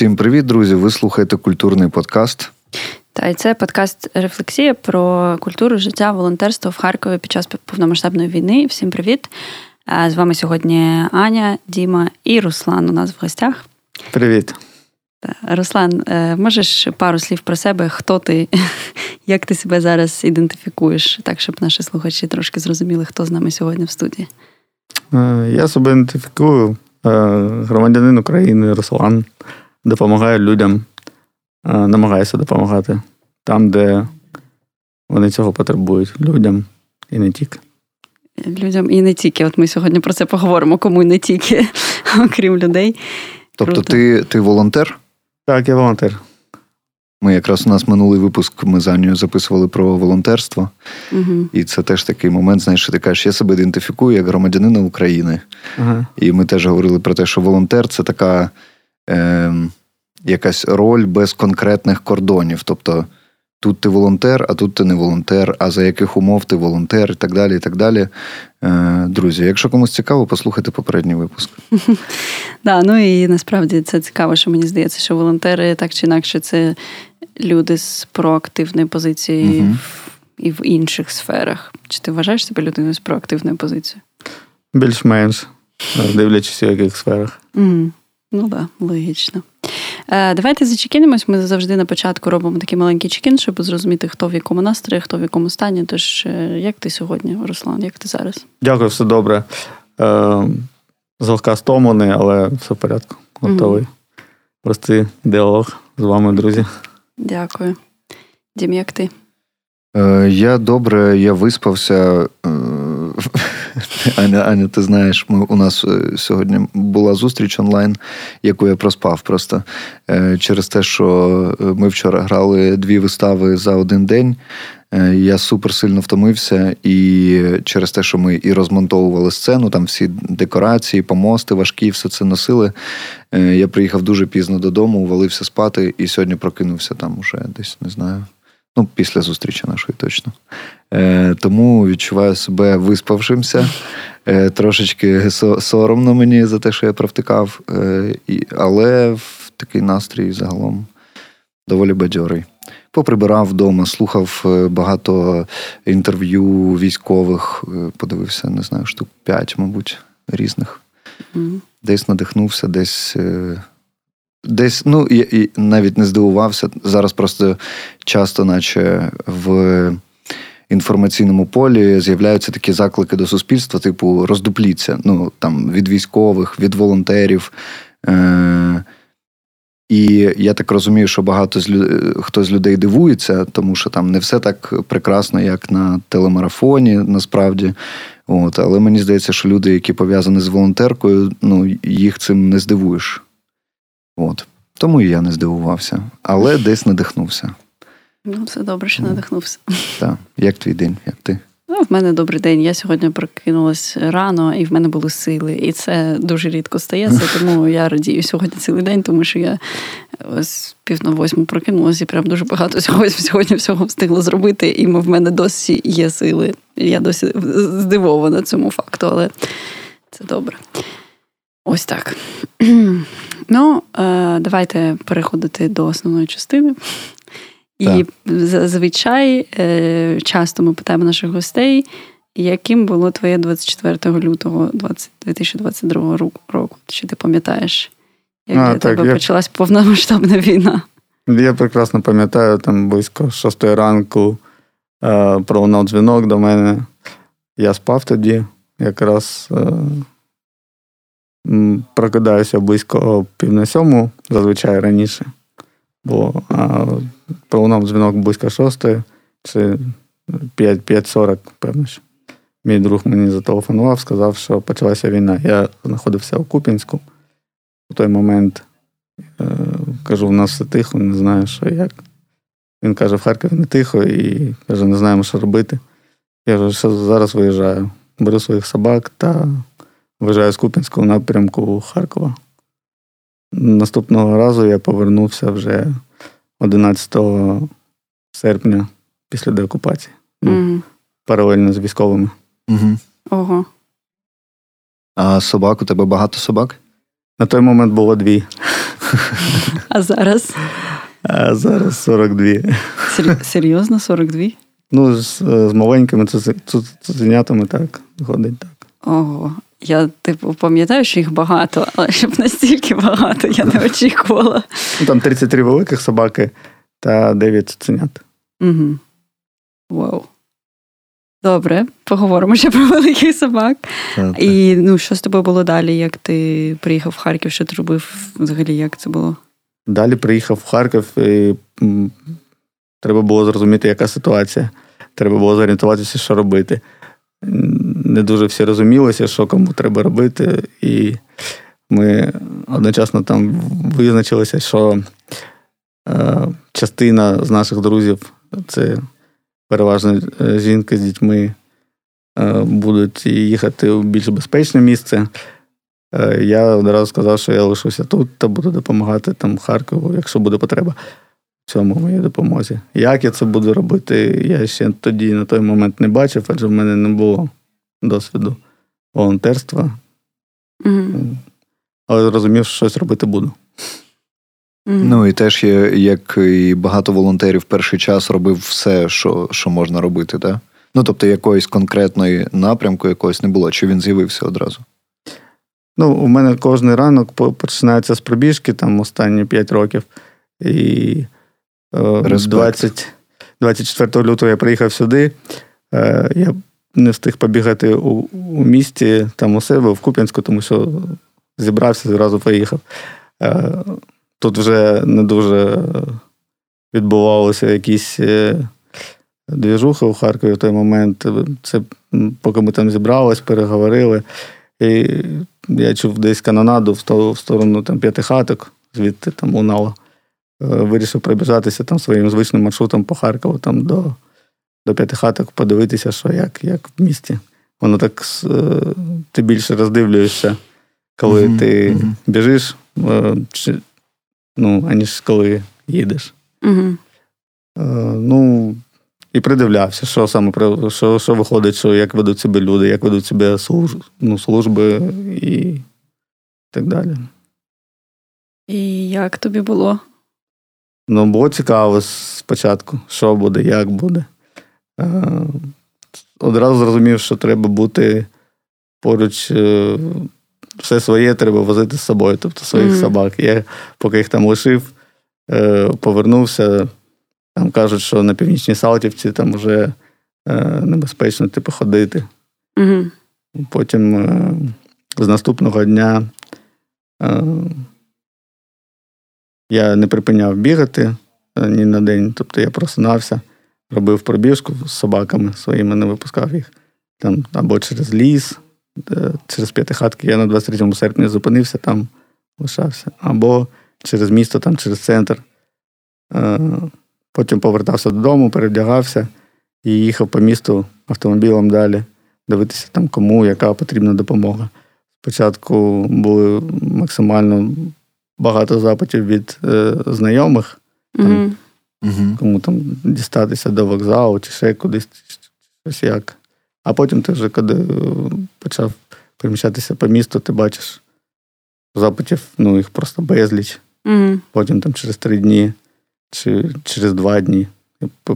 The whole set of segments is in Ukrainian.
Всім привіт, друзі! Ви слухаєте культурний подкаст. Та і це подкаст Рефлексія про культуру, життя, волонтерство в Харкові під час повномасштабної війни. Всім привіт! З вами сьогодні Аня, Діма і Руслан у нас в гостях. Привіт. Руслан, е, можеш пару слів про себе, хто ти, як ти себе зараз ідентифікуєш, так, щоб наші слухачі трошки зрозуміли, хто з нами сьогодні в студії? Е, я себе ідентифікую е, громадянин України Руслан, допомагаю людям, намагаюся допомагати там, де вони цього потребують, людям і не тільки. Людям і не тільки. От ми сьогодні про це поговоримо, кому і не тільки, окрім людей. Тобто ти ти волонтер? Так, я волонтер. Ми якраз у нас минулий випуск ми з Анією записували про волонтерство. Угу. І це теж такий момент, знаєш, що ти кажеш, я себе ідентифікую як громадянина України. Ага. І ми теж говорили про те, що волонтер це така е, якась роль без конкретних кордонів. Тобто тут ти волонтер, а тут ти не волонтер, а за яких умов ти волонтер, і так далі. і так далі. Е, Друзі, якщо комусь цікаво, послухайте попередній випуск. Да, ну і насправді це цікаво, що мені здається, що волонтери так чи інакше це люди з проактивною позицією угу. і в інших сферах. Чи ти вважаєш себе людиною з проактивною позицією? Більш-менш, дивлячись, у яких сферах. Угу. Ну так, да, логічно. Е, Давайте зачекінемось. Ми завжди на початку робимо такий маленький чекін, щоб зрозуміти, хто в якому настрої, хто в якому стані. Тож, е, як ти сьогодні, Руслан, як ти зараз? Дякую, все добре. Е, Злегка стомлений, але все в порядку. Готовий. Угу. Простий діалог з вами, друзі. Дякую. Дім, як ти? Я добре, я виспався. Е, Аня, Аня, ти знаєш, ми, у нас е, сьогодні була зустріч онлайн, яку я проспав просто е, через те, що ми вчора грали дві вистави за один день. Я супер сильно втомився, і через те, що ми і розмонтовували сцену, там всі декорації, помости важкі, все це носили. Я приїхав дуже пізно додому, увалився спати, і сьогодні прокинувся там уже десь, не знаю. Ну, після зустрічі нашої точно. Е, Тому відчуваю себе виспавшимся. Е, Трошечки соромно мені за те, що я провтикав, е, і, але в такий настрій загалом доволі бадьорий. Поприбирав вдома, слухав багато інтерв'ю військових, подивився, не знаю, штук п'ять, мабуть, різних. Mm-hmm. Десь надихнувся, десь Десь, ну і, і навіть не здивувався. Зараз просто часто, наче в інформаційному полі, з'являються такі заклики до суспільства, типу роздупліться. Ну там від військових, від волонтерів. Е- І я так розумію, що багато з хто з людей дивується, тому що там не все так прекрасно, як на телемарафоні, насправді. От, Але мені здається, що люди, які пов'язані з волонтеркою, ну їх цим не здивуєш. От. Тому і я не здивувався, але десь надихнувся. Ну, все добре, що надихнувся. Так. Як твій день, як ти? Ну, В мене добрий день. Я сьогодні прокинулась рано, і в мене були сили. І це дуже рідко стається, тому я радію сьогодні цілий день, тому що я ось пів на восьму прокинулася і прям дуже багато сьогодні сьогодні всього встигла зробити, і в мене досі є сили. Я досі здивована цьому факту, але це добре. Ось так. Ну, е, давайте переходити до основної частини. І зазвичай е, часто ми питаємо наших гостей, яким було твоє 24 лютого 2022 року? Чи ти пам'ятаєш, як а, для так, тебе я... почалась повномасштабна війна? Я прекрасно пам'ятаю, там близько 6 ранку е, пролунав дзвінок до мене. Я спав тоді, якраз е, прокидаюся близько пів на сьому, зазвичай раніше. Бо а, пролунав дзвінок близько шостої, чи 5.40, певно. що. Мій друг мені зателефонував, сказав, що почалася війна. Я знаходився у Купінську. У той момент е, кажу, у нас все тихо, не знаю, що як. Він каже, в Харкові не тихо і каже, не знаємо, що робити. Я кажу, що зараз виїжджаю. Беру своїх собак та виїжджаю з Купінського напрямку Харкова. Наступного разу я повернувся вже 11 серпня після деокупації. Mm-hmm. Паралельно з військовими. Угу. Ого. А собак у тебе багато собак? На той момент було дві. А зараз? А зараз 42. Серйозно, 42? Ну, з, з маленькими цуценятами так, ходить так. Ого. Я, типу, пам'ятаю, що їх багато, але щоб настільки багато я не очікувала. Ну, там 33 великих собаки та 9 цуценят. Угу. Вау. Добре, поговоримо ще про великих собак. Та, та. І ну, що з тобою було далі? Як ти приїхав в Харків? Що ти робив взагалі? Як це було? Далі приїхав в Харків і треба було зрозуміти, яка ситуація. Треба було зорієнтуватися, що робити. Не дуже всі розумілося, що кому треба робити. І ми одночасно там визначилися, що е, частина з наших друзів це переважно е, жінки з дітьми, е, будуть їхати в більш безпечне місце. Е, Я одразу сказав, що я лишуся тут та буду допомагати там Харкову, якщо буде потреба цьому моїй допомозі. Як я це буду робити, я ще тоді на той момент не бачив, адже в мене не було досвіду волонтерства, Угу. але зрозумів, що щось робити буду. Ну і теж є, як і багато волонтерів перший час робив все, що, що можна робити, так? Ну, тобто якоїсь конкретної напрямку якогось не було, чи він з'явився одразу? Ну, у мене кожен ранок починається з пробіжки, там останні 5 років. І е, 20, 24 лютого я приїхав сюди. Е, я не встиг побігати у, у місті, там у себе, в Куп'янську, тому що зібрався, зразу поїхав. Е, тут вже не дуже відбувалося якісь е, двіжухи у Харкові в той момент. Це поки ми там зібрались, переговорили. І я чув десь канонаду в сторону там, п'ятихаток, звідти там лунало. Е, Вирішив пробіжатися там своїм звичним маршрутом по Харкову там, до, до п'ятихаток, подивитися, що як, як в місті. Воно так е, ти більше роздивлюєшся, коли Мгм, ти мгм. біжиш, е, чи, ну, аніж коли їдеш. Е, Ну, і придивлявся, що саме що, що виходить, що як ведуть себе люди, як ведуть себе служ, ну, служби і так далі. І як тобі було? Ну, було цікаво спочатку, що буде, як буде. Е, Одразу зрозумів, що треба бути поруч, е, все своє треба возити з собою, тобто своїх Мгм. собак. Я поки їх там лишив, е, повернувся. Там кажуть, що на північній Салтівці там вже небезпечно типу, ходити. Угу. Потім з наступного дня я не припиняв бігати ні на день. Тобто я просинався, робив пробіжку з собаками своїми, не випускав їх там або через ліс, е, через п'ятихатки. Я на 23 серпня зупинився, там лишався, або через місто, там через центр. Е, Потім повертався додому, перевдягався і їхав по місту автомобілем далі дивитися там кому, яка потрібна допомога. Спочатку були максимально багато запитів від е, знайомих, Угу. Угу. кому там дістатися до вокзалу чи ще кудись, щось як. А потім ти вже, коли е, почав переміщатися по місту, ти бачиш запитів, ну їх просто безліч. Угу. Потім там через три дні чи через два дні.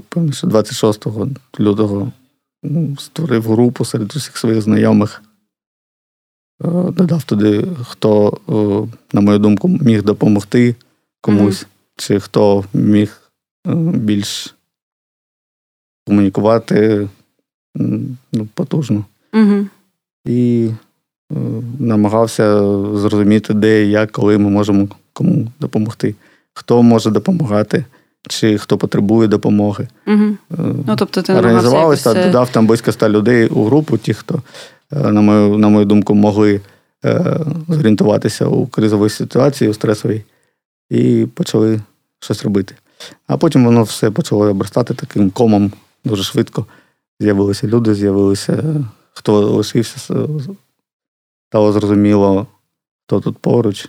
Певно, що 26 лютого ну, створив групу серед усіх своїх знайомих. Е, Додав туди, хто, е, на мою думку, міг допомогти комусь, чи хто міг більш комунікувати ну, потужно. Угу. І е, намагався зрозуміти, де, як, коли ми можемо кому допомогти, хто може допомагати, чи хто потребує допомоги. Угу. Е, Ну, тобто ти Організувалися, якось, е, додав там близько ста людей у групу, ті, хто, е, на мою, на мою думку, могли е, зорієнтуватися у кризовій ситуації, у стресовій, і почали щось робити. А потім воно все почало обростати таким комом дуже швидко. З'явилися люди, з'явилися, хто лишився, стало зрозуміло, хто тут поруч,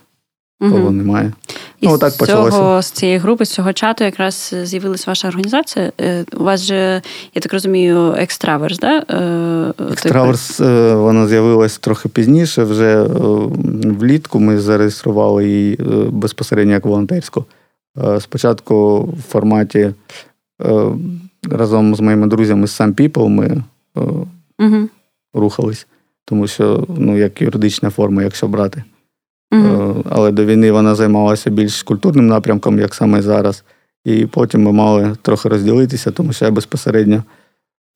кого Мгм. немає. І ну, так з цього, з цієї групи, з цього чату якраз з'явилась ваша організація. Е, у вас же, я так розумію, екстраверс, да? Екстраверс, вона з'явилась трохи пізніше. Вже влітку ми зареєстрували її безпосередньо як волонтерську. Спочатку в форматі разом з моїми друзями з Some People ми угу. рухались, тому що ну, як юридична форма, якщо брати. Угу. Але до війни вона займалася більш культурним напрямком, як саме зараз. І потім ми мали трохи розділитися, тому що я безпосередньо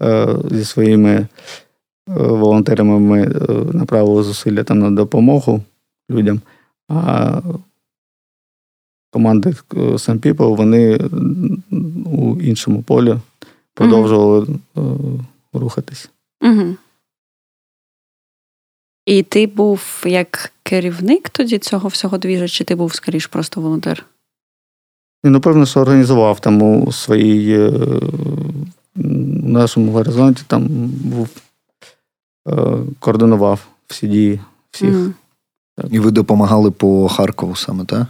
е, зі своїми е, волонтерами ми направили зусилля там на допомогу людям. А команди Some People, вони у іншому полі продовжували mm рухатись. Угу. І ти був як керівник тоді цього всього двіжа, чи ти був скоріш просто волонтер? І, напевно, що організував там у своїй е, у нашому горизонті там був, е, координував всі дії всіх. Mm. І ви допомагали по Харкову саме, так?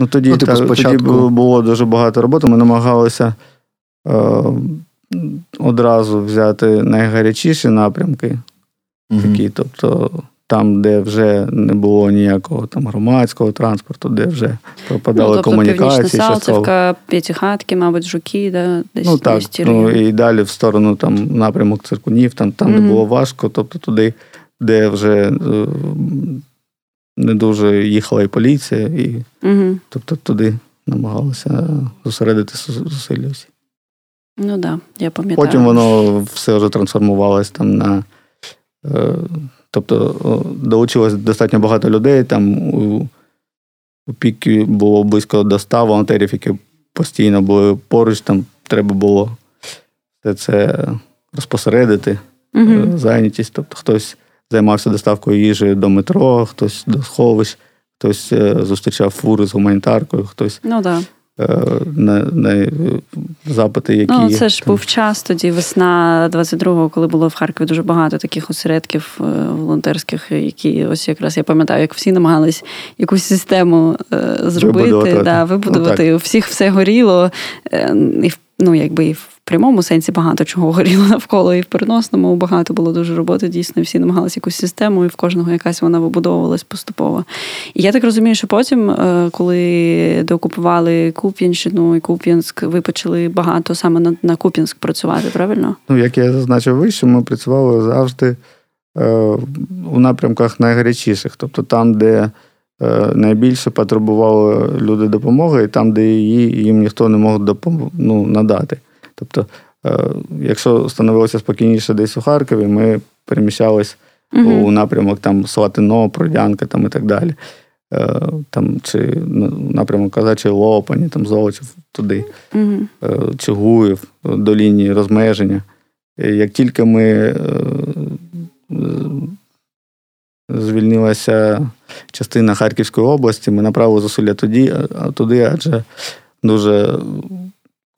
Ну, тоді, ну, типу, так, спочатку... тоді було дуже багато роботи. Ми намагалися е, одразу взяти найгарячіші напрямки, угу. такі, тобто там, де вже не було ніякого там громадського транспорту, де вже пропадали ну, тобто, комунікації. Салтівка, П'ятихатки, мабуть, жуки, да, десь ну так, ну і далі в сторону там напрямок циркунів, там, там угу. де було важко, тобто туди, де вже е, не дуже їхала і поліція, і угу. тобто туди намагалися зосередити зусилля всі. Ну так, да, я пам'ятаю. Потім воно все вже трансформувалось там на. Е, тобто долучилось достатньо багато людей. Там у, у піки було близько до 100 волонтерів, які постійно були поруч, там треба було все це розпосередити, угу. зайнятість. Тобто хтось займався доставкою їжі до метро, хтось до сховищ, хтось е, зустрічав фури з гуманітаркою, хтось. Ну, да. Е, на на запити, які Ну, це ж там... був час тоді, весна 22-го, коли було в Харкові дуже багато таких осередків е, волонтерських, які ось якраз я пам'ятаю, як всі намагались якусь систему зробити, вибудувати. Да, вибудувати. Ну, У всіх все горіло, і ну, якби і в прямому сенсі багато чого горіло навколо, і в переносному багато було дуже роботи. Дійсно, всі намагалися якусь систему, і в кожного якась вона вибудовувалась поступово. І я так розумію, що потім, е, коли доокупували Куп'янщину і Куп'янськ, ви почали багато саме на, на Куп'янськ працювати, правильно? Ну, як я зазначив вище, ми працювали завжди е, у напрямках найгарячіших, тобто там, де. Е, найбільше потребували люди допомоги, і там, де її їм ніхто не мог допом... ну, надати. Тобто, е, якщо становилося спокійніше десь у Харкові, ми переміщались угу. у напрямок там Слатино, Продянка там і так далі. Е, там, Чи напрямок Казачі Лопані, там Золочів туди, угу. Чугуїв до лінії розмеження. Як тільки ми звільнилася частина Харківської області, ми направили зусилля туди, туди адже дуже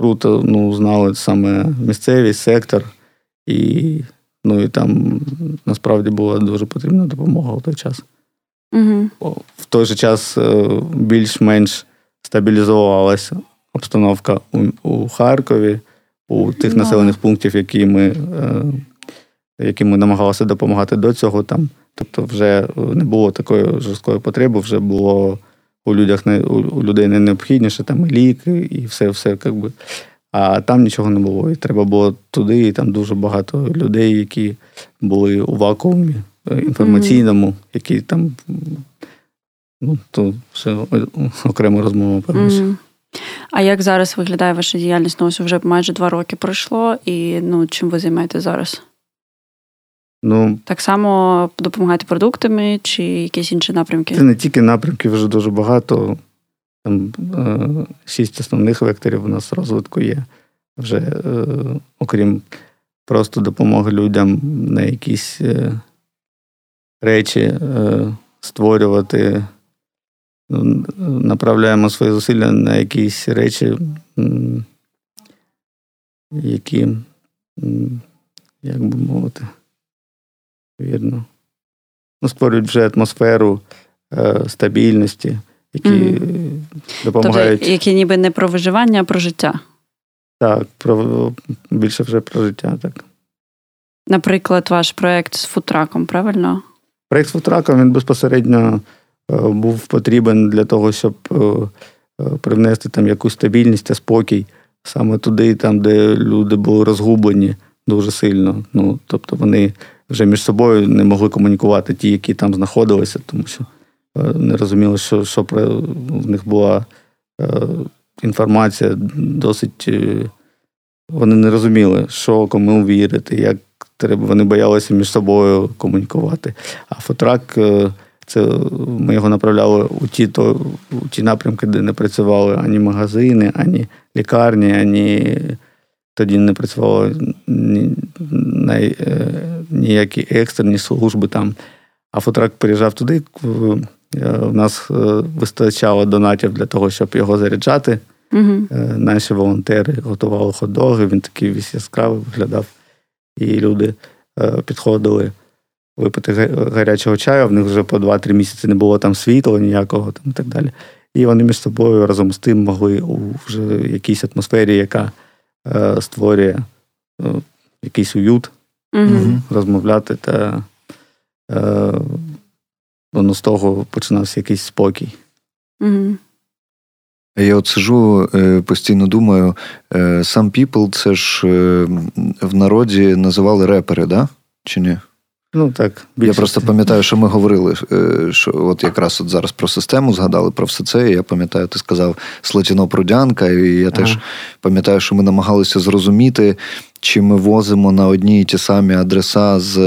круто ну, знали саме місцевість, сектор, і ну, і там насправді була дуже потрібна допомога в той час. Угу. В той же час е, більш-менш стабілізувалася обстановка у, у Харкові, у тих населених пунктів, які ми е, які ми намагалися допомагати до цього. там. Тобто, вже не було такої жорсткої потреби, вже було у людях не у людей не необхідніше, там і ліки, і все, все якби. А там нічого не було. І треба було туди, і там дуже багато людей, які були у вакуумі е, інформаційному, які там ну, то все окрема розмова mm. А як зараз виглядає ваша діяльність? Ну, ось вже майже два роки пройшло, і ну, чим ви займаєтесь зараз? Ну, Так само допомагаєте продуктами чи якісь інші напрямки? Це не тільки напрямки, вже дуже багато. Там е, шість основних векторів у нас розвитку є. Вже, е, окрім просто допомоги людям на якісь е, речі створювати. Ну, направляємо свої зусилля на якісь речі, які, як би мовити, вірно, ну, створюють вже атмосферу стабільності які mm допомагають. Тобто, які ніби не про виживання, а про життя. Так, про більше вже про життя, так. Наприклад, ваш проєкт з футраком, правильно? Проєкт з футраком він безпосередньо е, був потрібен для того, щоб е, е, привнести там якусь стабільність та спокій саме туди, там, де люди були розгублені дуже сильно. Ну, Тобто вони вже між собою не могли комунікувати, ті, які там знаходилися, тому що не розуміли, що що в них була інформація досить. Вони не розуміли, що кому вірити, як треба. Вони боялися між собою комунікувати. А фотрак це ми його направляли у ті то, у ті напрямки, де не працювали ані магазини, ані лікарні, ані тоді не ні, е, ніякі екстрені служби там. А фотрак приїжджав туди. У е, нас е, вистачало донатів для того, щоб його заряджати. Угу. Наші волонтери готували хот-доги, він такий весь яскравий виглядав. І люди підходили випити гарячого чаю, в них вже по 2-3 місяці не було там світла ніякого там і так далі. І вони між собою разом з тим могли у вже якійсь атмосфері, яка е, створює е, якийсь уют, mm розмовляти, та е, воно з того починався якийсь спокій. mm Я от сижу, постійно думаю, сам People це ж в народі називали репери, да? Чи ні? Ну так, більше. я просто пам'ятаю, що ми говорили, е, що от якраз от зараз про систему згадали про все це. і Я пам'ятаю, ти сказав Слатіно Прудянка, і я ага. теж пам'ятаю, що ми намагалися зрозуміти, чи ми возимо на одні і ті самі адреса з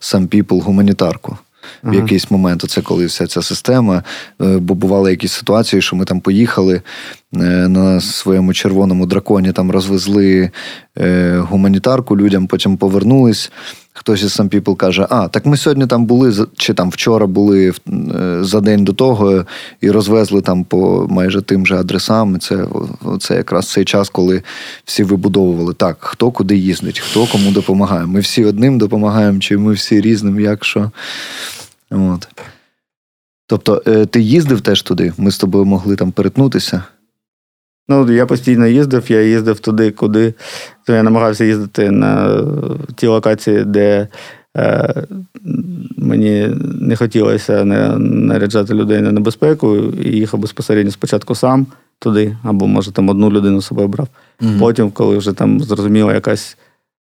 Some People гуманітарку. В якийсь момент це коли вся ця система, е, бо бували якісь ситуації, що ми там поїхали е, на своєму червоному драконі, там розвезли гуманітарку людям, потім повернулись. Хтось із Some People каже, а, так ми сьогодні там були, чи там вчора були е, за день до того і розвезли там по майже тим же адресам. Це це якраз цей час, коли всі вибудовували так, хто куди їздить, хто кому допомагає. Ми всі одним допомагаємо, чи ми всі різним, як що. От. Тобто, е, ти їздив теж туди? Ми з тобою могли там перетнутися. Ну, я постійно їздив, я їздив туди, куди. То я намагався їздити на ті локації, де е, мені не хотілося не наряджати людей на небезпеку, і їхав безпосередньо спочатку сам туди, або, може, там одну людину з собою брав. mm Потім, коли вже там зрозуміла якась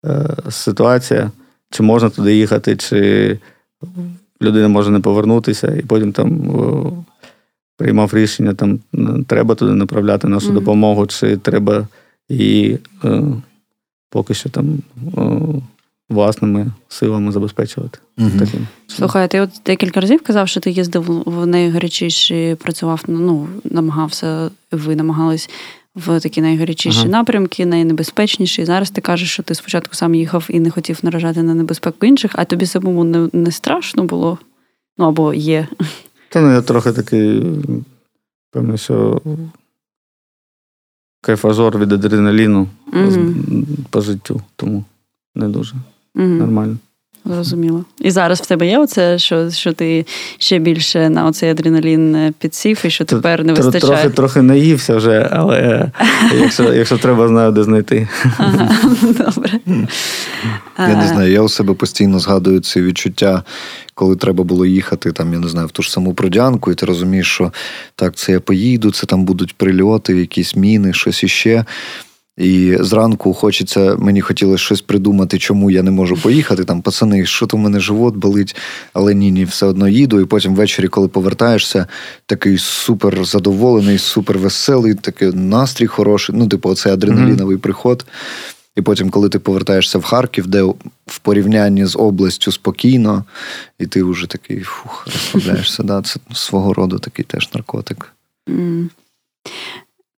е, ситуація, чи можна туди їхати, чи людина може не повернутися, і потім там приймав рішення, там треба туди направляти нашу mm-hmm. допомогу, чи треба її е, поки що там е, власними силами забезпечувати. Mm-hmm. Таким. Слухай, ти от декілька разів казав, що ти їздив в найгарячіші, працював, ну, намагався, ви намагались. В такі найгарячіші ага. напрямки, найнебезпечніші. І зараз ти кажеш, що ти спочатку сам їхав і не хотів наражати на небезпеку інших, а тобі самому не не страшно було? Ну або є. Та ну я трохи такий, певно, що кайфажор від адреналіну mm-hmm. по життю, тому не дуже mm-hmm. нормально. Зрозуміло. І зараз в тебе є оце, що що ти ще більше на оцей адреналін е, підсів, і що тепер не вистачає? Трохи трохи наївся вже, але якщо якщо треба, знаю, де знайти. Ага, Добре. Я не знаю, я у себе постійно згадую ці відчуття, коли треба було їхати, там, я не знаю, в ту ж саму Продянку, і ти розумієш, що так, це я поїду, це там будуть прильоти, якісь міни, щось іще. І зранку хочеться, мені хотілося щось придумати, чому я не можу поїхати. Там, пацани, що то в мене живот болить, але ні, ні, все одно їду. І потім ввечері, коли повертаєшся, такий супер задоволений, супер веселий, такий настрій хороший. Ну, типу, оцей адреналіновий mm-hmm. приход. І потім, коли ти повертаєшся в Харків, де в порівнянні з областю спокійно, і ти вже такий фух, розслабляєшся. Да? Це свого роду такий теж наркотик.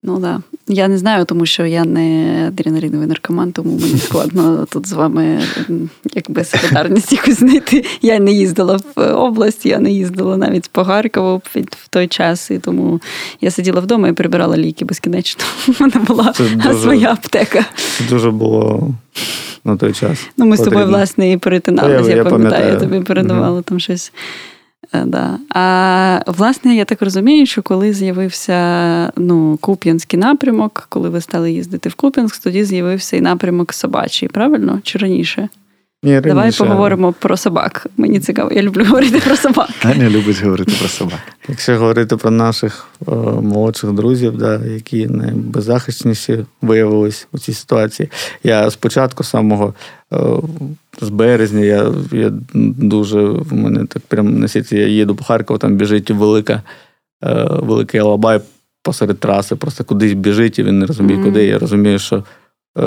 Ну да. Я не знаю, тому що я не адреналіновий наркоман, тому мені складно тут з вами якби солідарність якусь знайти. Я не їздила в область, я не їздила навіть по Харкову в той час, і тому я сиділа вдома і прибирала ліки безкінечно. У мене була дуже, своя аптека. Це дуже було на той час. Ну, ми з тобою, власне, і перетиналися, я, я пам'ятаю, я тобі передавала mm там щось. Е, да. А власне, я так розумію, що коли з'явився ну, Куп'янський напрямок, коли ви стали їздити в Куп'янськ, тоді з'явився і напрямок собачий, правильно? Чи раніше? Ні, Давай раніше. поговоримо про собак. Мені цікаво, я люблю говорити про собак. Аня любить говорити про собак. Якщо говорити про наших е, молодших друзів, да, які найбеззахисніші виявились у цій ситуації. Я спочатку самого е, з березня я, я дуже в мене так прям на сіті, я їду по Харкову, там біжить велика, е, великий алабай посеред траси, просто кудись біжить, і він не розуміє, Мгм. куди. Я розумію, що е,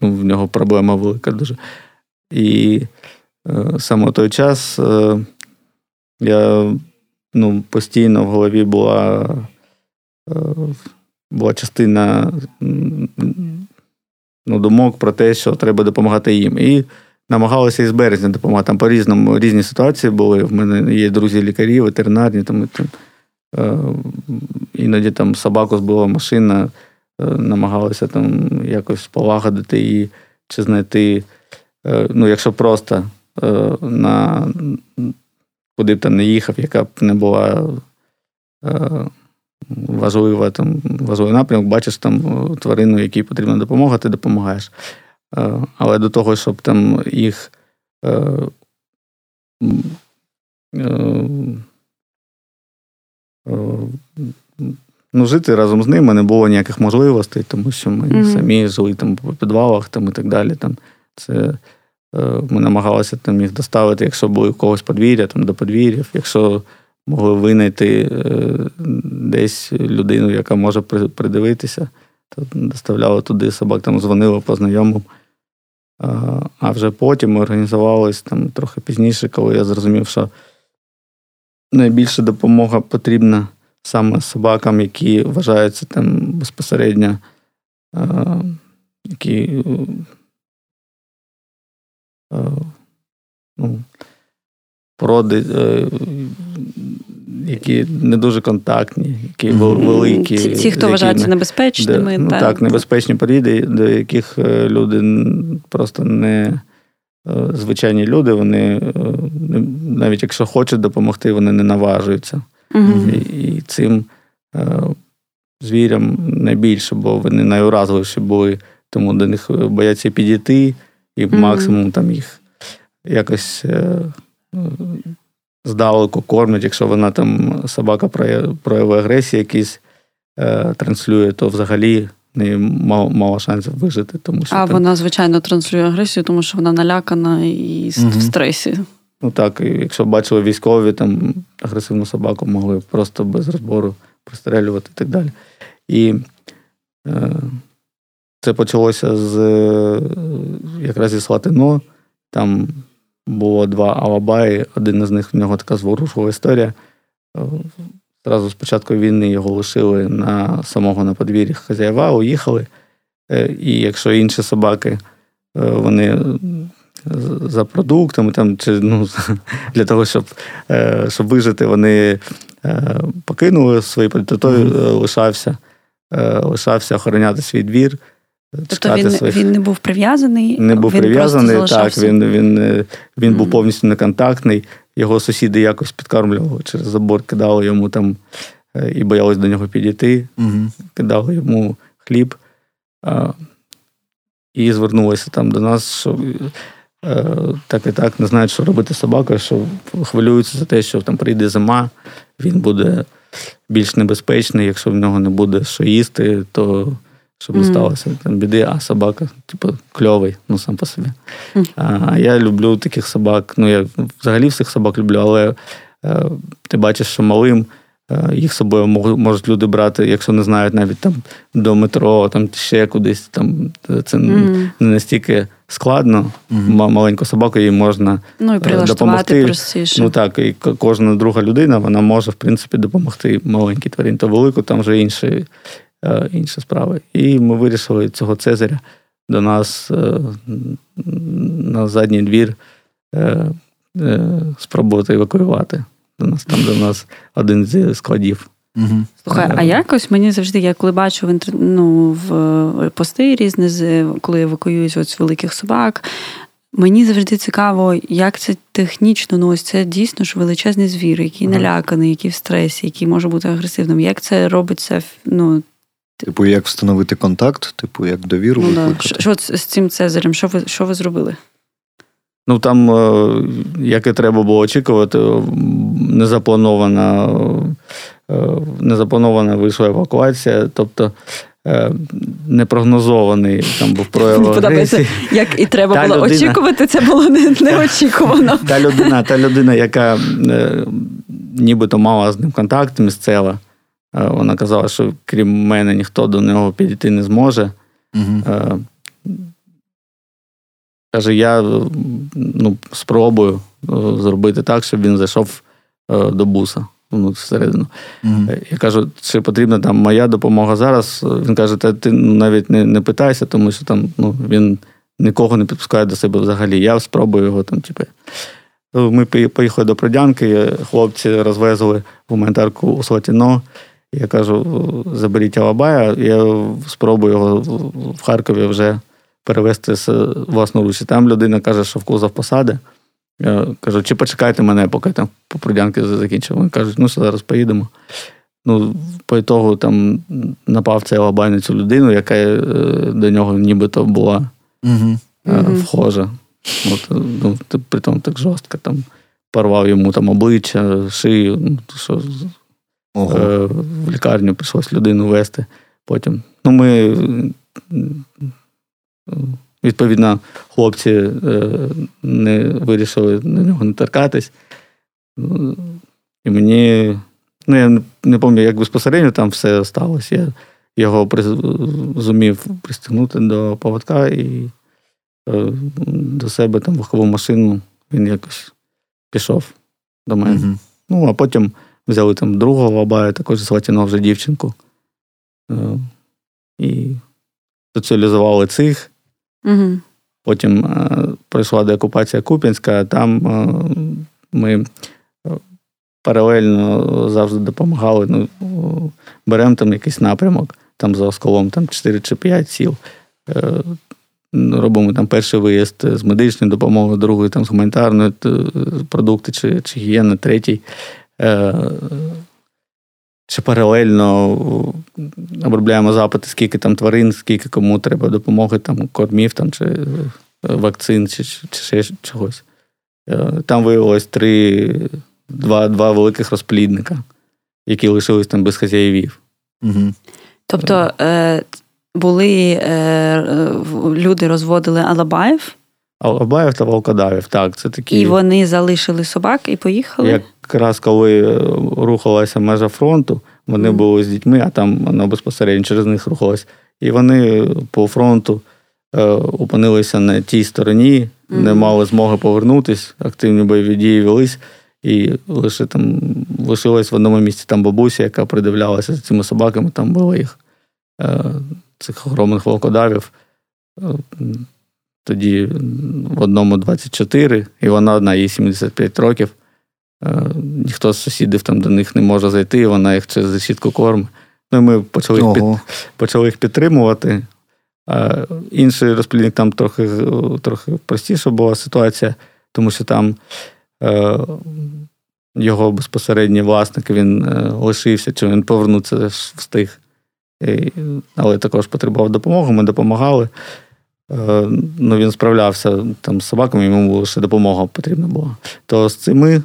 ну, в нього проблема велика дуже. І е, саме той час е, я ну, постійно в голові була, е, була частина ну, думок про те, що треба допомагати їм. І намагалися із березня допомагати. Там по-різному різні ситуації були. В мене є друзі-лікарі, ветеринарні, там, там е, іноді там собаку збила машина, е, намагалися там якось полагодити її чи знайти. Е, ну, якщо просто е, на куди б там не їхав, яка б не була е, важлива, там, важливий напрямок, бачиш там тварину, якій потрібна допомога, ти допомагаєш. Але до того, щоб там їх ну, жити разом з ними не було ніяких можливостей, тому що ми Мгм. самі жили там по підвалах там, і так далі. Там, це Е, Ми намагалися там їх доставити, якщо були у когось подвір'я, там до подвір'їв, якщо могли винайти е, десь людину, яка може придивитися, то доставляли туди собак, там дзвонили по знайомим. А, вже потім ми організувалися там трохи пізніше, коли я зрозумів, що найбільша допомога потрібна саме собакам, які вважаються там безпосередньо, е, які ну, породи, е, які не дуже контактні, які великі. Ці, ті, з хто вважаються якими- небезпечними, де, ну, та, так, небезпечні породи, до яких е, люди просто не е, звичайні люди, вони е, навіть якщо хочуть допомогти, вони не наважуються. Мгм. І, і цим е, звірям найбільше, бо вони найуразливіші були, тому до них бояться підійти, і максимум там їх якось е, е, здалеку кормлять, якщо вона там собака прояв- прояви агресії якісь е, транслює, то взагалі в неї мало, мало шансів вижити. Тому що А там, вона, звичайно, транслює агресію, тому що вона налякана і в стресі. ну так, і якщо бачили військові там агресивну собаку, могли просто без розбору пристрелювати і так далі. І е, це почалося з е, якраз зі Слатино. Там було два алабаї, один із них в нього така зворушова історія. Е, Зразу з початку війни його лишили на самого на подвір'ї хазяєва, уїхали. Е, І якщо інші собаки, вони за продуктами там, чи ну, для того, щоб, щоб вижити, вони покинули свої то той лишався, лишався охороняти свій двір. Тобто він, своїх він не був прив'язаний, не був він прив'язаний, просто так, він, він, він був повністю неконтактний. Його сусіди якось підкармлювали через забор, кидали йому там е, і боялись до нього підійти, Угу. кидали йому хліб. А, І звернулися там до нас, що е, так і так не знають, що робити з собакою, що хвилюються за те, що там прийде зима, він буде більш небезпечний, якщо в нього не буде що їсти, то щоб не сталося там біди, а собака, типу, кльовий, ну сам по собі. А я люблю таких собак. Ну, я взагалі всіх собак люблю, але е, ти бачиш, що малим е, їх з собою можуть люди брати, якщо не знають навіть там до метро, там ще кудись. Там це Мгм. не настільки складно. М- Маленьку собаку їй можна Ну і допомогти. простіше. Ну так, і кожна друга людина вона може, в принципі, допомогти маленькій тварині. То велику, там вже інші, е, інші справи. І ми вирішили цього Цезаря до нас е, на задній двір е, е, спробувати евакуювати. До нас там до нас один з складів. Угу. Слухай, а Е, якось мені завжди, я коли бачу в інтер... ну, в пости різні, коли евакуюють ось великих собак, Мені завжди цікаво, як це технічно, ну ось це дійсно ж величезний звір, який наляканий, який в стресі, який може бути агресивним. Як це робиться? ну... Типу, як встановити контакт, типу, як довіру. Ну, да. Що з цим Цезарем? Що ви що ви зробили? Ну там, е, як і треба було очікувати, незапланована е, незапланована вийшла евакуація. Тобто Е, непрогнозований там був прояв агресії. Як і треба та було людина, очікувати, це було неочікувано. Та людина, та людина, яка е, нібито мала з ним контакт місцева, е, вона казала, що крім мене ніхто до нього підійти не зможе. Е, Каже, я ну, спробую е, зробити так, щоб він зайшов е, до буса ну, всередину. Mm-hmm. Я кажу, чи потрібна там моя допомога зараз? Він каже, та ти навіть не не питайся, тому що там ну, він нікого не підпускає до себе взагалі. Я спробую його там, типу. Ми поїхали до Продянки, хлопці розвезли гуманітарку у Слатіно. Я кажу, заберіть Алабая, я спробую його в Харкові вже перевезти з власноруч. Там людина каже, що в кузов посади. Я кажу, чи почекайте мене, поки там по Продянки закінчив. Вони кажуть, ну що зараз поїдемо. Ну, по ітогу там напав цей лабай на цю людину, яка е, до нього нібито була угу. вхожа. От, ну, При тому так жорстко там порвав йому там обличчя, шию. ну, що Ого. Е, В лікарню прийшлось людину вести. Потім. Ну, ми Відповідно, хлопці е, не вирішили на нього не торкатись. І мені, ну я не пам'ятаю, як безпосередньо там все сталося. Я його зумів пристегнути до поводка і е, до себе там вихову машину він якось пішов до мене. Mm-hmm. Ну, а потім взяли там другого лабая, також зватіно вже дівчинку. Е, і соціалізували цих. Угу. Потім е, пройшла деокупація Куп'янська, а там е, ми паралельно завжди допомагали. Ну, Беремо там якийсь напрямок, там за осколом там 4 чи 5 сіл. Робимо там перший виїзд з медичною допомогою, другий там з гуманітарної продукти чи чи гігієни, третій чи паралельно обробляємо запити, скільки там тварин, скільки кому треба допомоги, там кормів там, чи е, вакцин, чи чи ще чогось. Е, там виявилось три, два два великих розплідника, які лишились там без хазяївів. Угу. Тобто е, були е, люди розводили Алабаїв? Алабаїв та Волкодавів, так. це такі... І вони залишили собак і поїхали? Якраз коли рухалася межа фронту, вони mm. були з дітьми, а там воно безпосередньо через них рухалось. І вони по фронту е, опинилися на тій стороні, mm. не мали змоги повернутися, активні бойові дії велись. І лише там лишилась в одному місці там бабуся, яка придивлялася за цими собаками, там було їх е, цих огромних волкодавів. Е, тоді в одному 24, і вона одна, їй 75 років. Е, ніхто з сусідів там до них не може зайти, і вона їх через решітку корм. Ну і ми почали їх, під, почали їх підтримувати. А Інший розплідник там трохи трохи простіша була ситуація, тому що там е, його безпосередній власник він е, лишився, чи він повернутися встиг. І, але також потребував допомоги, ми допомагали. Е, ну, Він справлявся там з собаками, йому лише допомога потрібна була. То з цими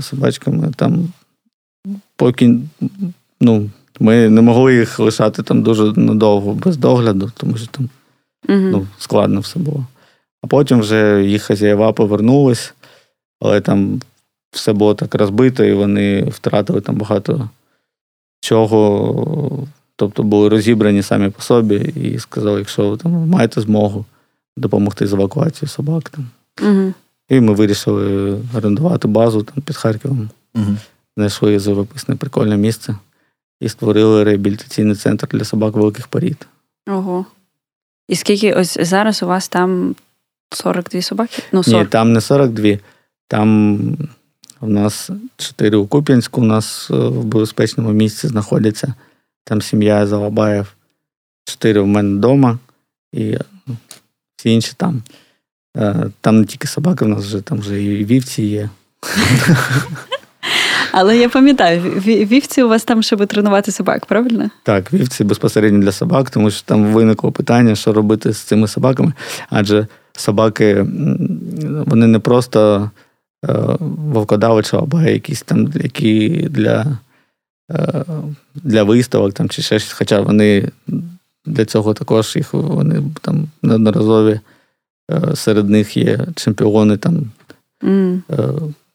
собачками. Там поки ну, ми не могли їх лишати там дуже надовго без догляду, тому що там угу. ну, складно все було. А потім вже їх хазяєва повернулись, але там все було так розбито, і вони втратили там багато чого. Тобто були розібрані самі по собі і сказали, якщо ви там маєте змогу допомогти з евакуацією собак. Там. Угу. І ми вирішили орендувати базу там під Харковом. Угу. Знайшли живописне прикольне місце і створили реабілітаційний центр для собак великих порід. Ого. І скільки ось зараз у вас там 42 собаки? Ну, 40. Ні, там не 42. Там у нас 4 у Куп'янську, у нас е, в безпечному місці знаходяться. Там сім'я Залабаєв, 4 в мене вдома, і всі інші там. Там не тільки собаки, в нас вже там вже і вівці є. Але я пам'ятаю, вівці у вас там, щоб тренувати собак, правильно? Так, вівці безпосередньо для собак, тому що там виникло питання, що робити з цими собаками. Адже собаки вони не просто е, вовкодавичі, або якісь там які для е, для виставок там, чи ще щось. Хоча вони для цього також їх вони там неодноразові е, серед них є чемпіони там. Mm.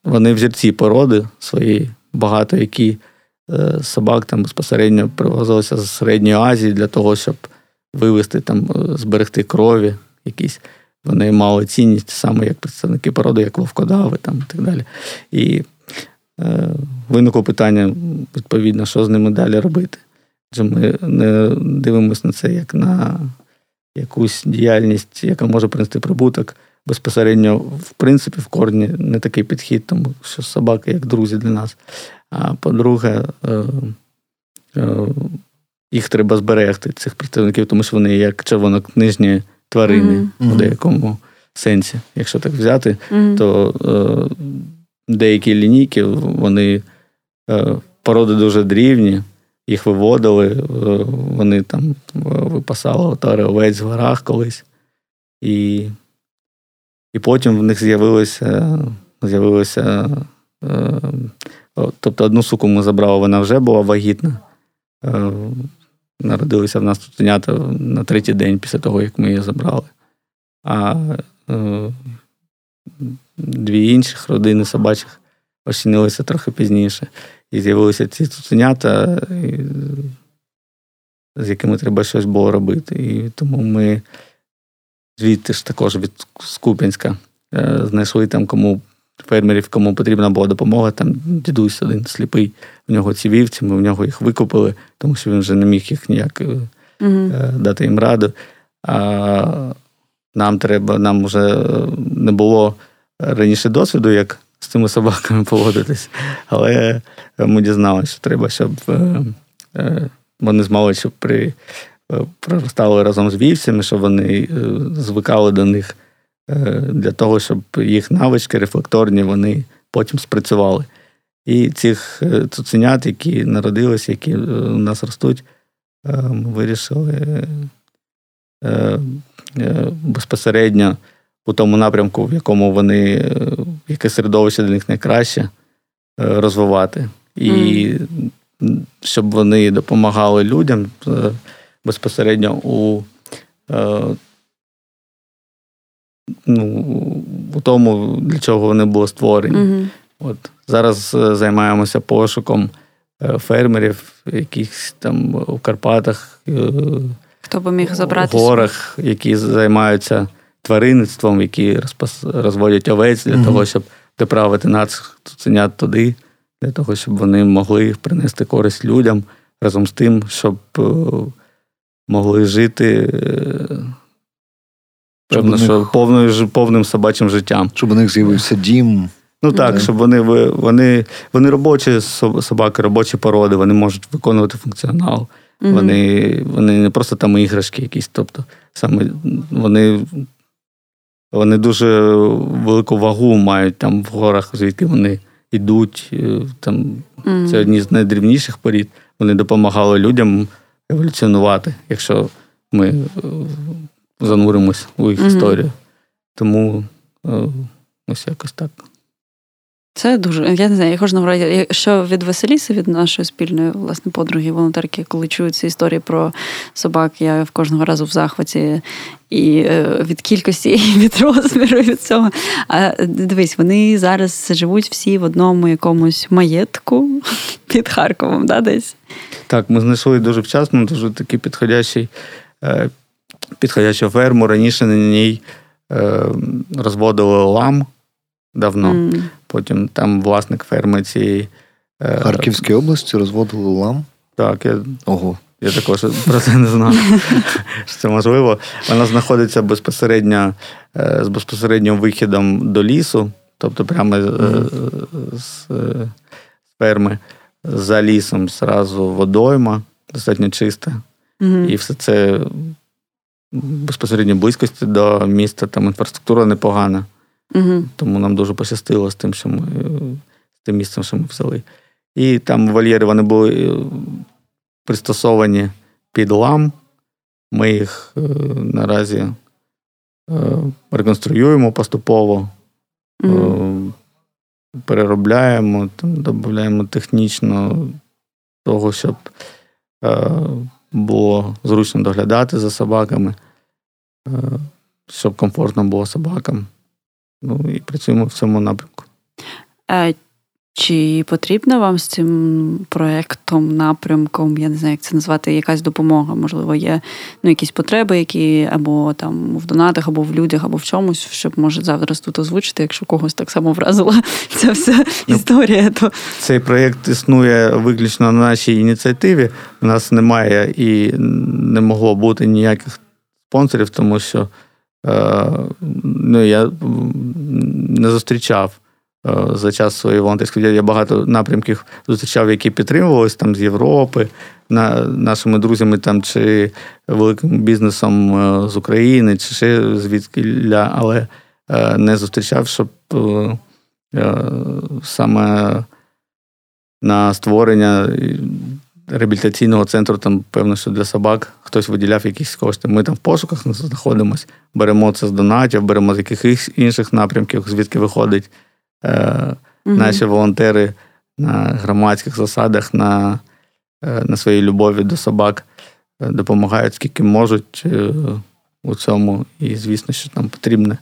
Вони взірці породи своєї, багато які е, собак там безпосередньо привозилися з Середньої Азії для того, щоб вивести там, е, зберегти крові якісь. Вони мали цінність саме як представники породи, як вовкодави там і так далі. І е, виникло питання, відповідно, що з ними далі робити. Адже ми не дивимося на це як на якусь діяльність, яка може принести прибуток безпосередньо, в принципі, в корні не такий підхід, тому що собаки як друзі для нас. А по-друге, е, е, їх треба зберегти, цих представників, тому що вони як червонокнижні тварини mm-hmm. у деякому сенсі. Якщо так взяти, mm-hmm. то е, деякі лінійки, вони породи дуже дрівні. Їх виводили, вони там випасали отари овець в горах колись. І і потім в них з'явилося, з'явилося, е, тобто одну суку ми забрали, вона вже була вагітна. Е, народилися в нас цуценята на третій день після того, як ми її забрали. А е, дві інших родини собачих ощинилися трохи пізніше. І з'явилися ці цуценята, з якими треба щось було робити. І тому ми звідти ж також від Скуп'янська. Е, знайшли там кому фермерів, кому потрібна була допомога. Там дідусь один сліпий, в нього ці вівці, ми в нього їх викупили, тому що він вже не міг їх ніяк угу. дати їм раду. А нам треба, нам вже не було раніше досвіду, як з цими собаками поводитись. Але ми дізналися, що треба, щоб вони змогли, щоб при проростали разом з вівцями, щоб вони е, звикали до них е, для того, щоб їх навички рефлекторні вони потім спрацювали. І цих е, цуценят, які народилися, які у нас ростуть, ми вирішили безпосередньо у тому напрямку, в якому вони, яке середовище для них найкраще, розвивати. І mm. щоб вони допомагали людям безпосередньо у е, ну, у тому, для чого вони були створені. Угу. От Зараз е, займаємося пошуком е, фермерів, якихось там у Карпатах, е, хто би міг забрати в горах, які займаються тваринництвом, які розпас... розводять овець для угу. того, щоб доправити нас цуценят туди, для того, щоб вони могли принести користь людям разом з тим, щоб могли жити певно, них... що повною, повним собачим життям. Щоб у них з'явився дім. Ну так, щоб вони вони, вони робочі собаки, робочі породи, вони можуть виконувати функціонал. Mm-hmm. Вони вони не просто там іграшки якісь. Тобто саме вони вони дуже велику вагу мають там в горах, звідки вони йдуть. Е, там, mm-hmm. Це одні з найдрівніших порід. Вони допомагали людям еволюціонувати, якщо ми е, зануримось у їх mm історію. Тому е, ось якось так. Це дуже, я не знаю, я кожного разу, якщо від Василіси, від нашої спільної власне подруги, волонтерки, коли чують ці історії про собак, я в кожного разу в захваті і е, від кількості, і від розміру, і від цього. А дивись, вони зараз живуть всі в одному якомусь маєтку під Харковом, да, десь? Так, ми знайшли дуже вчасно, дуже такий підходящий, е, підходящу ферму. Раніше на ній е, розводили лам давно. Mm. Потім там власник ферми цієї. Е, Харківській області розводили лам? Так, я Ого. Я також про це не знав. що Це можливо. Вона знаходиться безпосередньо з безпосереднім вихідом до лісу, тобто прямо mm. з ферми за лісом зразу водойма, достатньо чиста. Mm-hmm. І все це безпосередньо близькості до міста, там інфраструктура непогана. Угу. Тому нам дуже пощастило з тим, що ми з тим місцем, що ми взяли. І там вольєри вони були пристосовані під лам. Ми їх наразі реконструюємо поступово, угу. переробляємо, там, додаємо технічно того, щоб було зручно доглядати за собаками, щоб комфортно було собакам. Ну і працюємо в цьому напрямку. Чи потрібна вам з цим проєктом, напрямком, я не знаю, як це назвати, якась допомога? Можливо, є ну, якісь потреби, які або там в донатах, або в людях, або в чомусь, щоб може зараз тут озвучити, якщо когось так само вразила ця вся ну, історія. то... Цей проєкт існує виключно на нашій ініціативі. У нас немає і не могло бути ніяких спонсорів, тому що е, ну, я не зустрічав. Е, за час своєї волонтерської діяльності я багато напрямків зустрічав, які підтримувалися там з Європи, на, нашими друзями там чи великим бізнесом е, з України, чи ще звідки, але е, не зустрічав, щоб саме на створення реабілітаційного центру, там, певно, що для собак хтось виділяв якісь кошти. Ми там в пошуках знаходимося, беремо це з донатів, беремо з якихось інших напрямків, звідки виходить угу. наші волонтери на громадських засадах, на е, на своїй любові до собак е, допомагають скільки можуть у цьому. І, звісно, що нам потрібна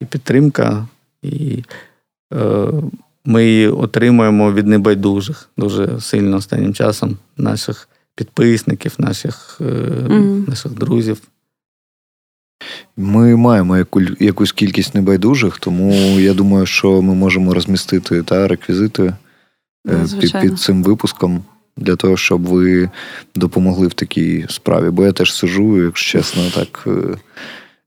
і підтримка, і ми її отримуємо від небайдужих дуже сильно останнім часом, наших підписників, наших, mm наших друзів. Ми маємо яку, якусь кількість небайдужих, тому я думаю, що ми можемо розмістити та реквізити е, під, під цим випуском для того, щоб ви допомогли в такій справі. Бо я теж сижу, якщо чесно, так.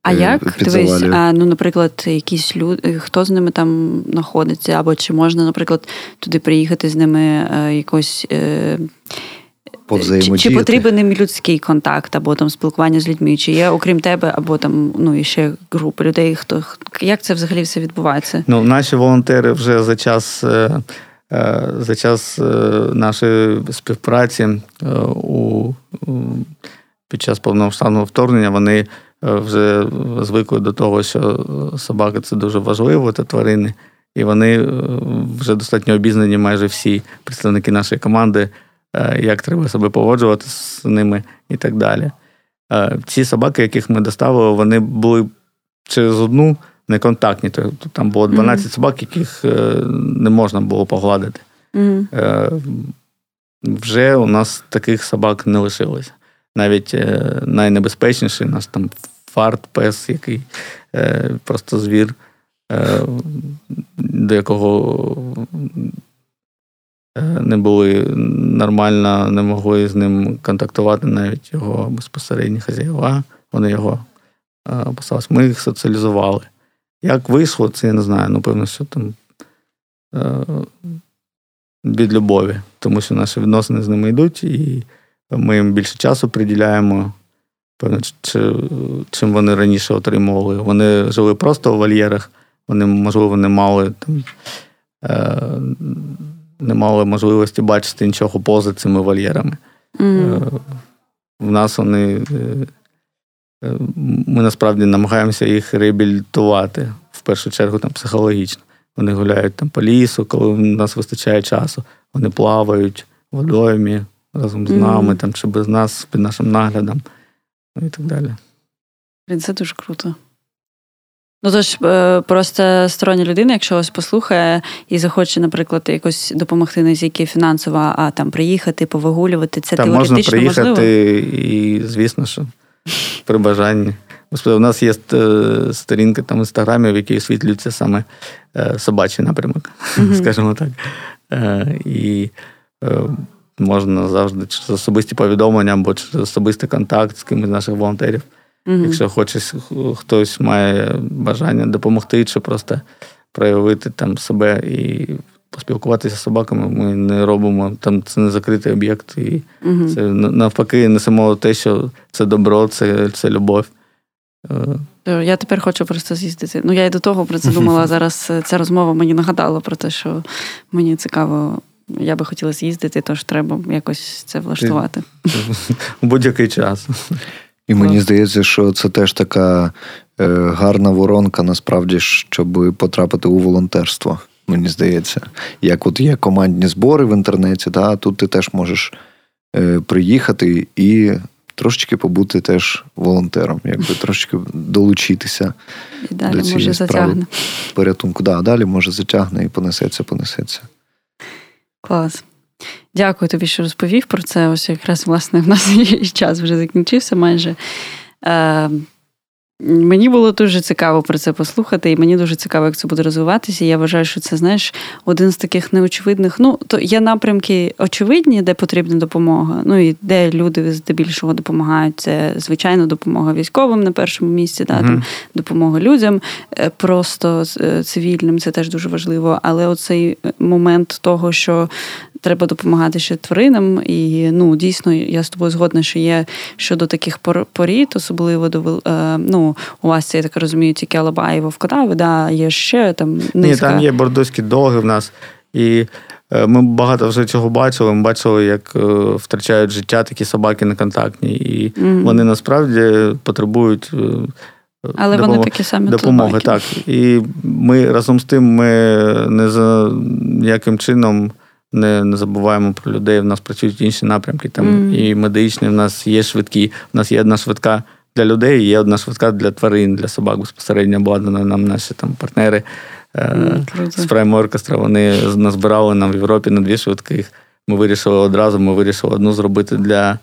А е, як дивись, а, ну, наприклад, якісь люди, хто з ними там знаходиться, або чи можна, наприклад, туди приїхати з ними е, якось. Е, чи, чи потрібен їм людський контакт або там спілкування з людьми? Чи є окрім тебе, або там ну ще група людей? Хто як це взагалі все відбувається? Ну, наші волонтери вже за час за час нашої співпраці у під час повномасштабного вторгнення вони вже звикли до того, що собака це дуже важливо, це тварини, і вони вже достатньо обізнані майже всі представники нашої команди. Е, як треба себе поводжувати з ними і так далі. Е, ці собаки, яких ми доставили, вони були через одну неконтактні. Тобто там було 12 mm-hmm. собак, яких е, не можна було погладити. Mm-hmm. Вже у нас таких собак не лишилося. Навіть найнебезпечніший у нас там фарт, пес, який просто звір, до якого Е, не були нормально, не могли з ним контактувати навіть його безпосередні хазяїва. Вони його опасалися. Ми їх соціалізували. Як вийшло, це я не знаю. Ну, певно, що там е, від любові, тому що наші відносини з ними йдуть, і ми їм більше часу приділяємо. Чим вони раніше отримували. Вони жили просто в вольєрах, вони, можливо, не мали там. Е, не мали можливості бачити нічого поза цими вольєрами. Mm. В нас вони. Е, ми насправді намагаємося їх реабілітувати в першу чергу там психологічно. Вони гуляють там по лісу, коли у нас вистачає часу. Вони плавають в водоймі разом з нами, mm. там, чи без нас під нашим наглядом ну, і так далі. Це дуже круто. Ну тож е, просто стороння людина, якщо вас послухає і захоче, наприклад, якось допомогти не тільки фінансово, а там приїхати, повигулювати, це Там теоретично можна приїхати, можливо? і звісно, що при бажанні. Господи, у нас є е, сторінка там в інстаграмі, в якій освітлюється саме е, собачий напрямок, mm-hmm. скажімо так. І можна завжди через особисті повідомлення або через особистий контакт з кимось з наших волонтерів. Угу. Якщо хочеш, хтось має бажання допомогти, чи просто проявити там себе і поспілкуватися з собаками, ми не робимо. Там це не закритий об'єкт. І угу. це навпаки, несемо те, що це добро, це, це любов. Я тепер хочу просто з'їздити. Ну, я й до того про це думала. Зараз ця розмова мені нагадала про те, що мені цікаво, я би хотіла з'їздити, тож треба якось це влаштувати. У будь-який час. І мені здається, що це теж така е, гарна воронка, насправді, щоб потрапити у волонтерство. Мені здається, як от є командні збори в інтернеті, да, тут ти теж можеш е, приїхати і трошечки побути теж волонтером, якби трошечки долучитися і далі до цієї може справи затягне. порятунку. Да, далі може затягне і понесеться, понесеться. Клас. Дякую тобі, що розповів про це. Ось якраз власне в нас і час вже закінчився майже. Мені було дуже цікаво про це послухати, і мені дуже цікаво, як це буде розвиватися. Я вважаю, що це знаєш один з таких неочевидних. Ну то є напрямки очевидні, де потрібна допомога. Ну і де люди здебільшого допомагають. Це звичайно допомога військовим на першому місці, да, там допомога людям, е, просто е, цивільним. Це теж дуже важливо. Але оцей момент того, що треба допомагати ще тваринам. І ну дійсно я з тобою згодна, що є щодо таких порід, особливо до е, ну, у вас це я так розумію, тільки Алаба і Вовкодави, да, є ще там низка. Ні, там є бордоські доги в нас. І е, ми багато вже цього бачили. Ми бачили, як е, втрачають життя такі собаки неконтактні. І mm-hmm. вони насправді потребують. Але допомог... вони такі самі допомоги. Так. І ми разом з тим ми не за яким чином не не забуваємо про людей. В нас працюють інші напрямки. Там mm. і медичні, в нас є швидкі. У нас є одна швидка для людей, є одна швидка для тварин, для собак безпосередньо обладнана нам наші там партнери mm, з Prime Orchestra, Вони назбирали нам в Європі на дві швидких. Ми вирішили одразу, ми вирішили одну зробити для.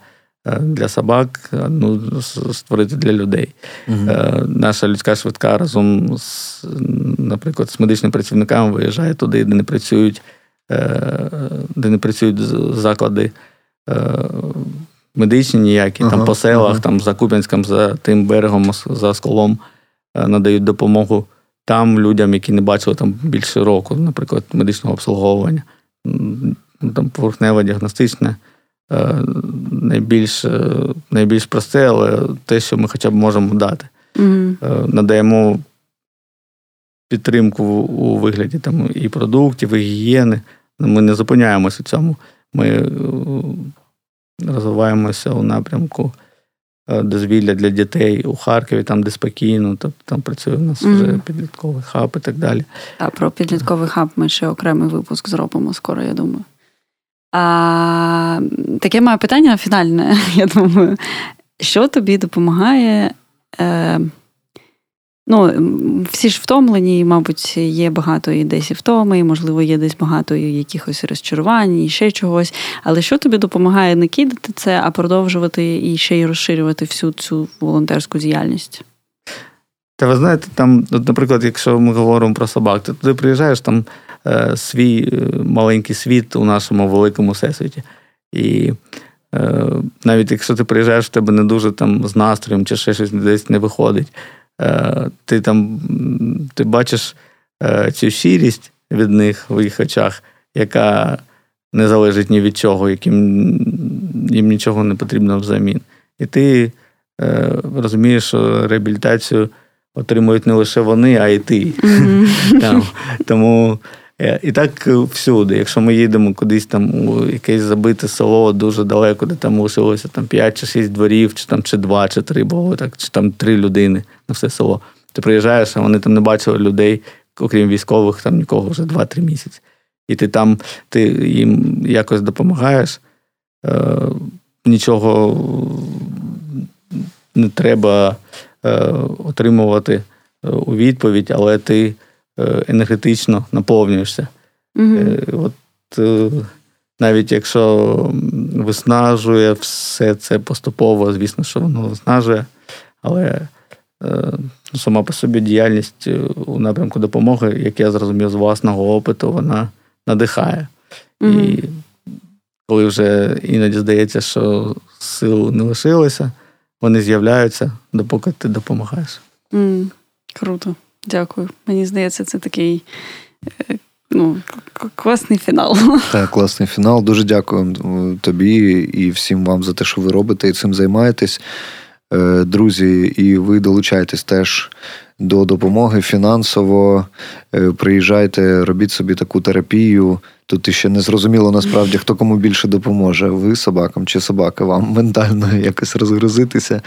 Е, для собак, одну створити для людей. uh Наша людська швидка разом з, наприклад, з медичними працівниками виїжджає туди, де не працюють Е, де не працюють заклади е, медичні ніякі, ага, там по селах, ага. там за Куп'янськом, за тим берегом, за сколом е, надають допомогу там людям, які не бачили там більше року, наприклад, медичного обслуговування, там поверхневе діагностичне. Найбільш найбільш просте, але те, що ми хоча б можемо дати. Mm-hmm. Надаємо підтримку у вигляді там і продуктів, і гігієни. Ми не зупиняємося цьому. Ми е, розвиваємося у напрямку е, дозвілля для дітей у Харкові, там де спокійно, тобто там працює у нас mm-hmm. вже підлітковий хаб і так далі. А про підлітковий хаб ми ще окремий випуск зробимо скоро, я думаю. А, Таке моє питання фінальне, я думаю. Що тобі допомагає? Е, Ну, всі ж втомлені, і, мабуть, є багато і десь і втоми, і, можливо, є десь багато і якихось розчарувань, і ще чогось. Але що тобі допомагає не кидати це, а продовжувати і ще й розширювати всю цю волонтерську діяльність? Та ви знаєте, там, от, наприклад, якщо ми говоримо про собак, ти туди приїжджаєш там е, свій е, маленький світ у нашому великому всесвіті. І е, навіть якщо ти приїжджаєш, в тебе не дуже там з настроєм чи ще щось десь не виходить. Е, ти там ти бачиш е, цю щирість від них в їх очах, яка не залежить ні від чого, яким їм нічого не потрібно взамін. І ти е, розумієш, що реабілітацію отримують не лише вони, а й ти. Mm-hmm. Там, Тому і так е, всюди. Якщо ми їдемо кудись там у якесь забите село дуже далеко, де там лишилося там 5 чи 6 дворів, чи там чи 2, чи 3 було, так, чи там 3 людини на все село. Ти приїжджаєш, а вони там не бачили людей, окрім військових, там нікого вже 2-3 місяці. І ти там ти їм якось допомагаєш, е, нічого не треба е, отримувати е, у відповідь, але ти. Е, енергетично наповнюєшся. Mm-hmm. От е, навіть якщо виснажує все це поступово, звісно, що воно виснажує, але ну, сама по собі діяльність у напрямку допомоги, як я зрозумів з власного опиту, вона надихає. Mm-hmm. І коли вже іноді здається, що сил не лишилося, вони з'являються, допоки ти допомагаєш. Mm, Круто. Дякую. Мені здається, це такий е, ну, класний фінал. Так, класний фінал. Дуже дякую тобі і всім вам за те, що ви робите і цим займаєтесь. Е, друзі, і ви долучайтесь теж до допомоги фінансово. Е, приїжджайте, робіть собі таку терапію. Тут іще не зрозуміло насправді, хто кому більше допоможе. Ви собакам чи собаки вам ментально якось розгрузитися.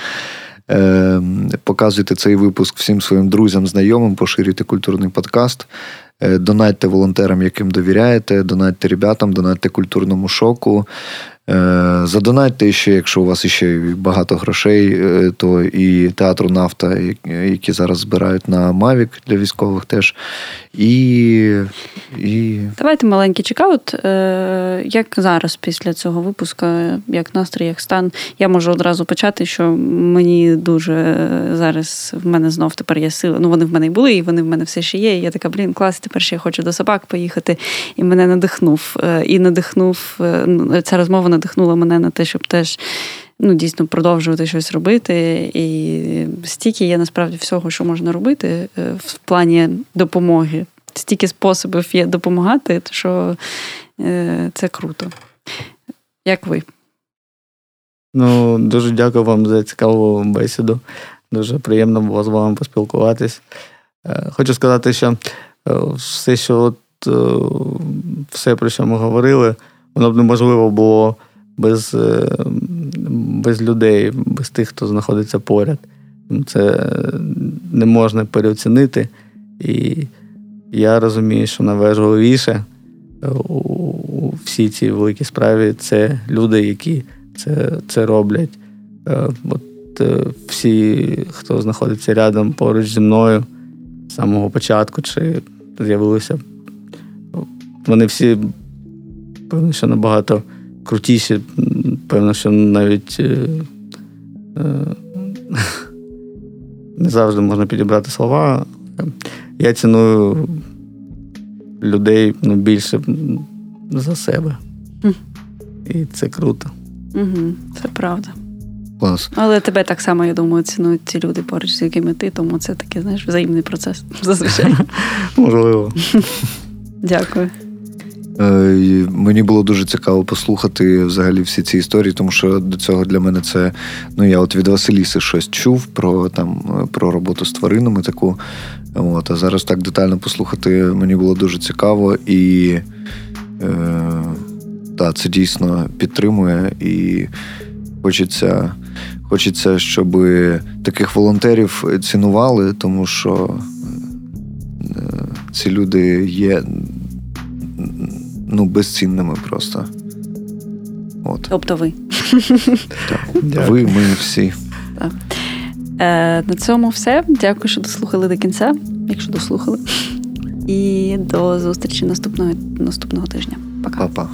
Е, показуйте цей випуск всім своїм друзям, знайомим, поширюйте культурний подкаст. Донатьте волонтерам, яким довіряєте, донатьте ребятам, донатьте культурному шоку. Е, задонатьте ще, якщо у вас ще багато грошей, е, то і театру нафта, які зараз збирають на Мавік для військових теж. І, і... Давайте маленький чекаут. Е, як зараз після цього випуску, як настрій, як стан, я можу одразу почати, що мені дуже зараз в мене знов тепер є сили. Ну, вони в мене і були, і вони в мене все ще є. І я така, блін, клас, тепер ще я хочу до собак поїхати. І мене надихнув. І надихнув ну, ця розмова надихнула мене на те, щоб теж ну, дійсно продовжувати щось робити. І стільки є насправді всього, що можна робити е, в плані допомоги. Стільки способів є допомагати, що е, це круто. Як ви? Ну, дуже дякую вам за цікаву бесіду. Дуже приємно було з вами поспілкуватись. Е, хочу сказати, що все, що от, все, про що ми говорили, воно б неможливо було без е, без людей, без тих, хто знаходиться поряд. Це не можна переоцінити. І я розумію, що найважливіше у всій цій великій справі це люди, які це це роблять. Е, от е, Всі, хто знаходиться рядом поруч зі мною з самого початку, чи з'явилися, вони всі, певно, що набагато крутіші, певно, що навіть е, е, не завжди можна підібрати слова. Я ціную людей ну, більше за себе. І це круто. Угу, Це правда. Клас. Але тебе так само, я думаю, цінують ці люди поруч, з якими ти, тому це такий, знаєш, взаємний процес зазвичай. Можливо. Дякую. Е, мені було дуже цікаво послухати взагалі всі ці історії, тому що до цього для мене це ну я от від Василіси щось чув про там про роботу з тваринами таку. От, А зараз так детально послухати мені було дуже цікаво і е, та, це дійсно підтримує і хочеться, хочеться, щоб таких волонтерів цінували, тому що е, ці люди є ну, безцінними просто. От. Тобто ви. Так. Ви, ми всі. Так. Е, На цьому все. Дякую, що дослухали до кінця, якщо дослухали. І до зустрічі наступного наступного тижня. Пока. Па-па.